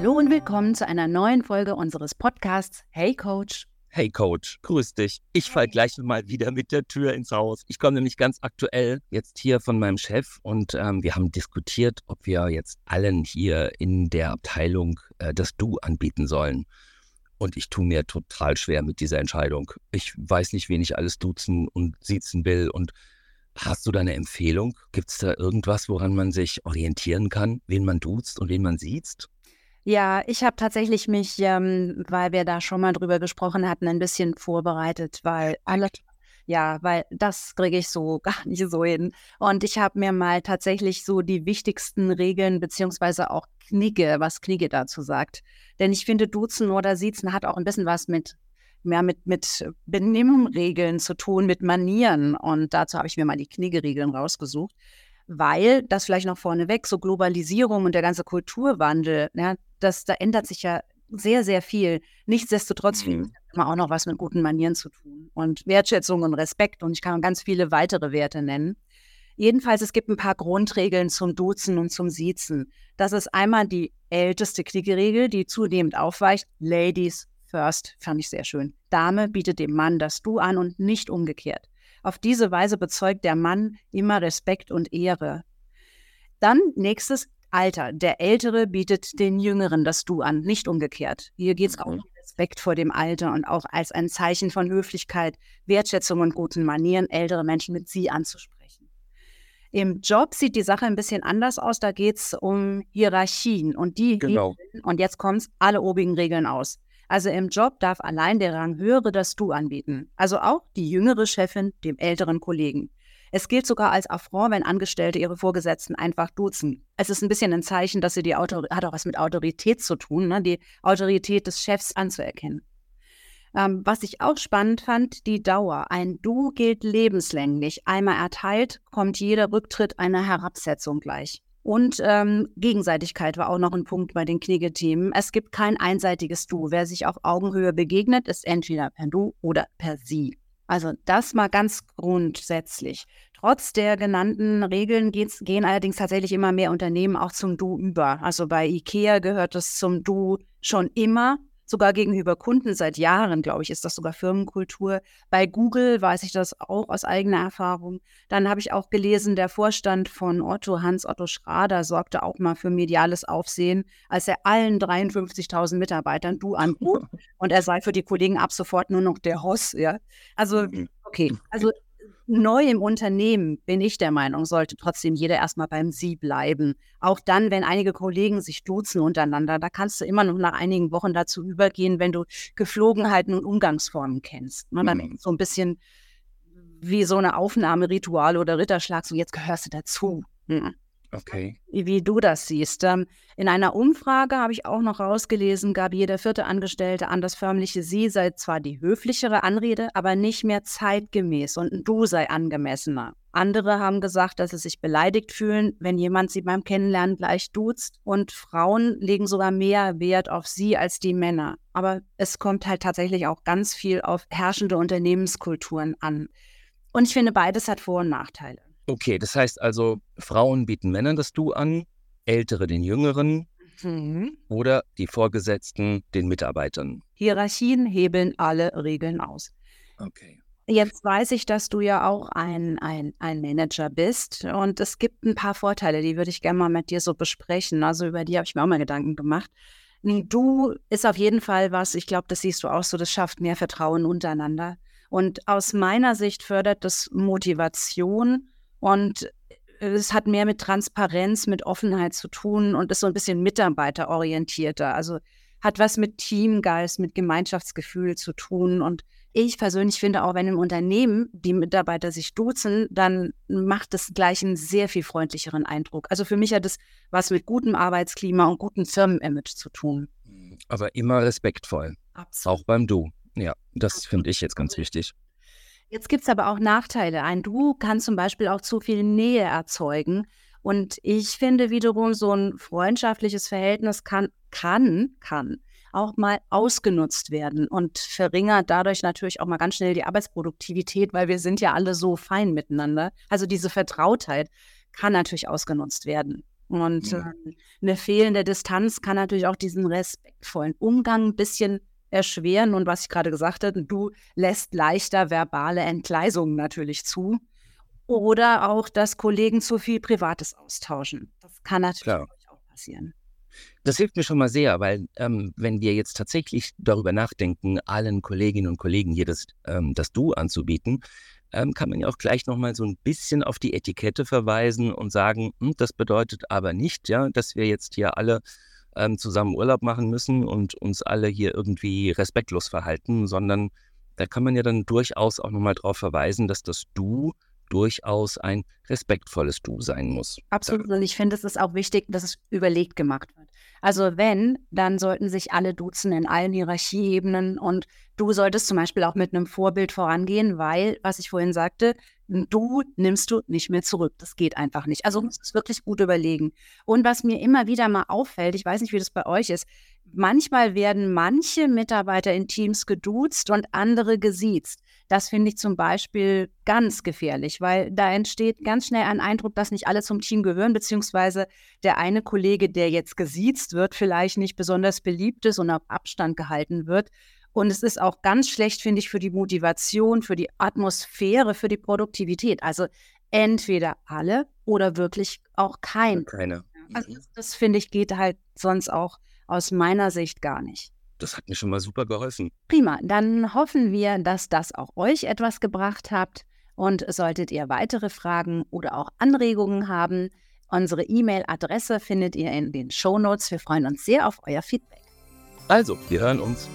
Hallo und willkommen zu einer neuen Folge unseres Podcasts Hey Coach. Hey Coach, grüß dich. Ich fall gleich mal wieder mit der Tür ins Haus. Ich komme nämlich ganz aktuell jetzt hier von meinem Chef und ähm, wir haben diskutiert, ob wir jetzt allen hier in der Abteilung äh, das Du anbieten sollen. Und ich tue mir total schwer mit dieser Entscheidung. Ich weiß nicht, wen ich alles duzen und siezen will. Und hast du da eine Empfehlung? Gibt es da irgendwas, woran man sich orientieren kann, wen man duzt und wen man siezt? Ja, ich habe tatsächlich mich, ähm, weil wir da schon mal drüber gesprochen hatten, ein bisschen vorbereitet, weil alle, ja, weil das kriege ich so gar nicht so hin. Und ich habe mir mal tatsächlich so die wichtigsten Regeln beziehungsweise auch Knigge, was Knigge dazu sagt. Denn ich finde, Duzen oder Siezen hat auch ein bisschen was mit mehr mit, mit Benimmregeln zu tun, mit Manieren. Und dazu habe ich mir mal die Knigge-Regeln rausgesucht weil das vielleicht noch vorneweg, so Globalisierung und der ganze Kulturwandel, ja, das, da ändert sich ja sehr, sehr viel. Nichtsdestotrotz mhm. hat immer auch noch was mit guten Manieren zu tun und Wertschätzung und Respekt und ich kann ganz viele weitere Werte nennen. Jedenfalls, es gibt ein paar Grundregeln zum Duzen und zum Siezen. Das ist einmal die älteste Klickeregel, die zunehmend aufweicht. Ladies first, fand ich sehr schön. Dame bietet dem Mann das Du an und nicht umgekehrt. Auf diese Weise bezeugt der Mann immer Respekt und Ehre. Dann nächstes Alter. Der Ältere bietet den Jüngeren das Du an, nicht umgekehrt. Hier geht es auch um Respekt vor dem Alter und auch als ein Zeichen von Höflichkeit, Wertschätzung und guten Manieren, ältere Menschen mit Sie anzusprechen. Im Job sieht die Sache ein bisschen anders aus. Da geht es um Hierarchien und die, genau. und jetzt kommt es, alle obigen Regeln aus. Also im Job darf allein der Ranghöhere das Du anbieten. Also auch die jüngere Chefin dem älteren Kollegen. Es gilt sogar als Affront, wenn Angestellte ihre Vorgesetzten einfach duzen. Es ist ein bisschen ein Zeichen, dass sie die Autor hat auch was mit Autorität zu tun, ne? die Autorität des Chefs anzuerkennen. Ähm, was ich auch spannend fand, die Dauer. Ein Du gilt lebenslänglich. Einmal erteilt, kommt jeder Rücktritt einer Herabsetzung gleich. Und ähm, Gegenseitigkeit war auch noch ein Punkt bei den Knigge-Themen. Es gibt kein einseitiges Du. Wer sich auf Augenhöhe begegnet, ist entweder per Du oder per Sie. Also das mal ganz grundsätzlich. Trotz der genannten Regeln gehen allerdings tatsächlich immer mehr Unternehmen auch zum Du über. Also bei IKEA gehört es zum Du schon immer sogar gegenüber Kunden seit Jahren, glaube ich, ist das sogar Firmenkultur. Bei Google weiß ich das auch aus eigener Erfahrung. Dann habe ich auch gelesen, der Vorstand von Otto, Hans-Otto Schrader, sorgte auch mal für mediales Aufsehen, als er allen 53.000 Mitarbeitern du anbot und er sei für die Kollegen ab sofort nur noch der Hoss. Ja? Also, mhm. okay. Also neu im Unternehmen bin ich der Meinung, sollte trotzdem jeder erstmal beim Sie bleiben. Auch dann, wenn einige Kollegen sich duzen untereinander, da kannst du immer noch nach einigen Wochen dazu übergehen, wenn du Geflogenheiten und Umgangsformen kennst. Ne? Dann mhm. so ein bisschen wie so eine Aufnahmeritual oder Ritterschlag, so jetzt gehörst du dazu. Mhm. Okay. Wie du das siehst. Ähm, in einer Umfrage habe ich auch noch rausgelesen, gab jeder vierte Angestellte an, das förmliche Sie sei zwar die höflichere Anrede, aber nicht mehr zeitgemäß und ein Du sei angemessener. Andere haben gesagt, dass sie sich beleidigt fühlen, wenn jemand sie beim Kennenlernen gleich duzt. Und Frauen legen sogar mehr Wert auf sie als die Männer. Aber es kommt halt tatsächlich auch ganz viel auf herrschende Unternehmenskulturen an. Und ich finde, beides hat Vor- und Nachteile. Okay, das heißt also, Frauen bieten Männern das Du an, Ältere den Jüngeren mhm. oder die Vorgesetzten den Mitarbeitern. Hierarchien hebeln alle Regeln aus. Okay. Jetzt weiß ich, dass du ja auch ein, ein, ein Manager bist und es gibt ein paar Vorteile, die würde ich gerne mal mit dir so besprechen. Also über die habe ich mir auch mal Gedanken gemacht. Du ist auf jeden Fall was, ich glaube, das siehst du auch so, das schafft mehr Vertrauen untereinander. Und aus meiner Sicht fördert das Motivation und es hat mehr mit Transparenz, mit Offenheit zu tun und ist so ein bisschen mitarbeiterorientierter. Also hat was mit Teamgeist, mit Gemeinschaftsgefühl zu tun. Und ich persönlich finde auch, wenn im Unternehmen die Mitarbeiter sich duzen, dann macht das gleich einen sehr viel freundlicheren Eindruck. Also für mich hat das was mit gutem Arbeitsklima und gutem Firmenimage zu tun. Aber immer respektvoll. Absolut. Auch beim Du. Ja, das finde ich jetzt ganz wichtig. Jetzt gibt es aber auch Nachteile. Ein Du kann zum Beispiel auch zu viel Nähe erzeugen. Und ich finde wiederum, so ein freundschaftliches Verhältnis kann, kann, kann auch mal ausgenutzt werden und verringert dadurch natürlich auch mal ganz schnell die Arbeitsproduktivität, weil wir sind ja alle so fein miteinander. Also diese Vertrautheit kann natürlich ausgenutzt werden. Und äh, eine fehlende Distanz kann natürlich auch diesen respektvollen Umgang ein bisschen erschweren. Und was ich gerade gesagt habe, du lässt leichter verbale Entgleisungen natürlich zu. Oder auch, dass Kollegen zu viel Privates austauschen. Das kann natürlich Klar. auch passieren. Das hilft mir schon mal sehr, weil ähm, wenn wir jetzt tatsächlich darüber nachdenken, allen Kolleginnen und Kollegen hier das, ähm, das Du anzubieten, ähm, kann man ja auch gleich nochmal so ein bisschen auf die Etikette verweisen und sagen, hm, das bedeutet aber nicht, ja, dass wir jetzt hier alle ähm, zusammen Urlaub machen müssen und uns alle hier irgendwie respektlos verhalten, sondern da kann man ja dann durchaus auch nochmal darauf verweisen, dass das Du durchaus ein respektvolles Du sein muss. Absolut. Und ich finde, es ist auch wichtig, dass es überlegt gemacht wird. Also wenn, dann sollten sich alle duzen in allen Hierarchieebenen und du solltest zum Beispiel auch mit einem Vorbild vorangehen, weil, was ich vorhin sagte, du nimmst du nicht mehr zurück. Das geht einfach nicht. Also musst es wirklich gut überlegen. Und was mir immer wieder mal auffällt, ich weiß nicht, wie das bei euch ist, manchmal werden manche Mitarbeiter in Teams geduzt und andere gesiezt. Das finde ich zum Beispiel ganz gefährlich, weil da entsteht ganz schnell ein Eindruck, dass nicht alle zum Team gehören, beziehungsweise der eine Kollege, der jetzt gesiezt wird, vielleicht nicht besonders beliebt ist und auf Abstand gehalten wird. Und es ist auch ganz schlecht, finde ich, für die Motivation, für die Atmosphäre, für die Produktivität. Also entweder alle oder wirklich auch kein. Keine. Also das, das finde ich geht halt sonst auch aus meiner Sicht gar nicht. Das hat mir schon mal super geholfen. Prima, dann hoffen wir, dass das auch euch etwas gebracht habt. Und solltet ihr weitere Fragen oder auch Anregungen haben, unsere E-Mail-Adresse findet ihr in den Show Notes. Wir freuen uns sehr auf euer Feedback. Also, wir hören uns.